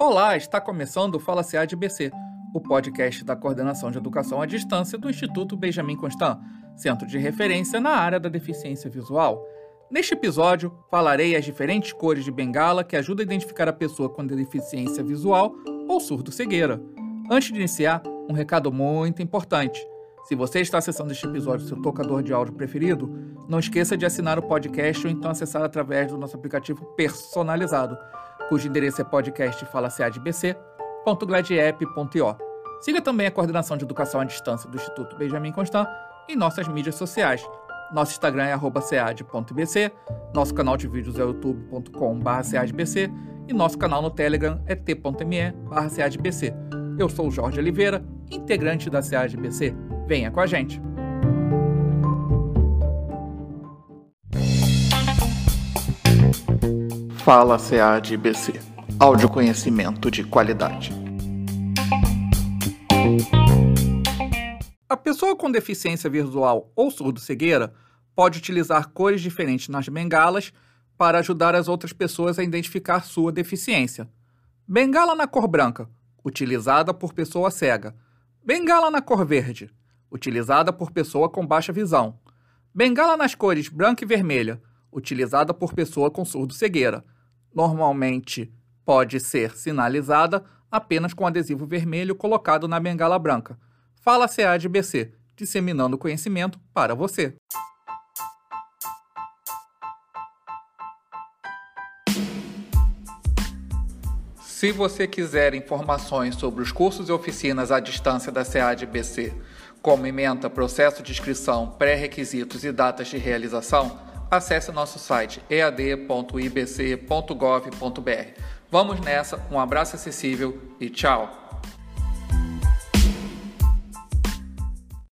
Olá, está começando o Fala CA de BC, o podcast da Coordenação de Educação à Distância do Instituto Benjamin Constant, centro de referência na área da deficiência visual. Neste episódio, falarei as diferentes cores de bengala que ajudam a identificar a pessoa com deficiência visual ou surdo-cegueira. Antes de iniciar, um recado muito importante. Se você está acessando este episódio seu tocador de áudio preferido, não esqueça de assinar o podcast ou então acessar através do nosso aplicativo personalizado, cujo endereço é podcastfalaceadbc.gladiapp.io. Siga também a coordenação de educação à distância do Instituto Benjamin Constant em nossas mídias sociais. Nosso Instagram é @cead.bc, nosso canal de vídeos é youtube.com/ceadbc e nosso canal no Telegram é t.me/ceadbc. Eu sou o Jorge Oliveira, integrante da CEADBC. Venha com a gente! Fala CEADBC. Áudio conhecimento de qualidade. A pessoa com deficiência visual ou surdo-cegueira pode utilizar cores diferentes nas bengalas para ajudar as outras pessoas a identificar sua deficiência. Bengala na cor branca, utilizada por pessoa cega. Bengala na cor verde, utilizada por pessoa com baixa visão. Bengala nas cores branca e vermelha, utilizada por pessoa com surdo-cegueira. Normalmente pode ser sinalizada apenas com adesivo vermelho colocado na bengala branca. Fala CA de BC, disseminando conhecimento para você. Se você quiser informações sobre os cursos e oficinas à distância da CADBC, como ementa, processo de inscrição, pré-requisitos e datas de realização, acesse nosso site ead.ibc.gov.br. Vamos nessa, um abraço acessível e tchau!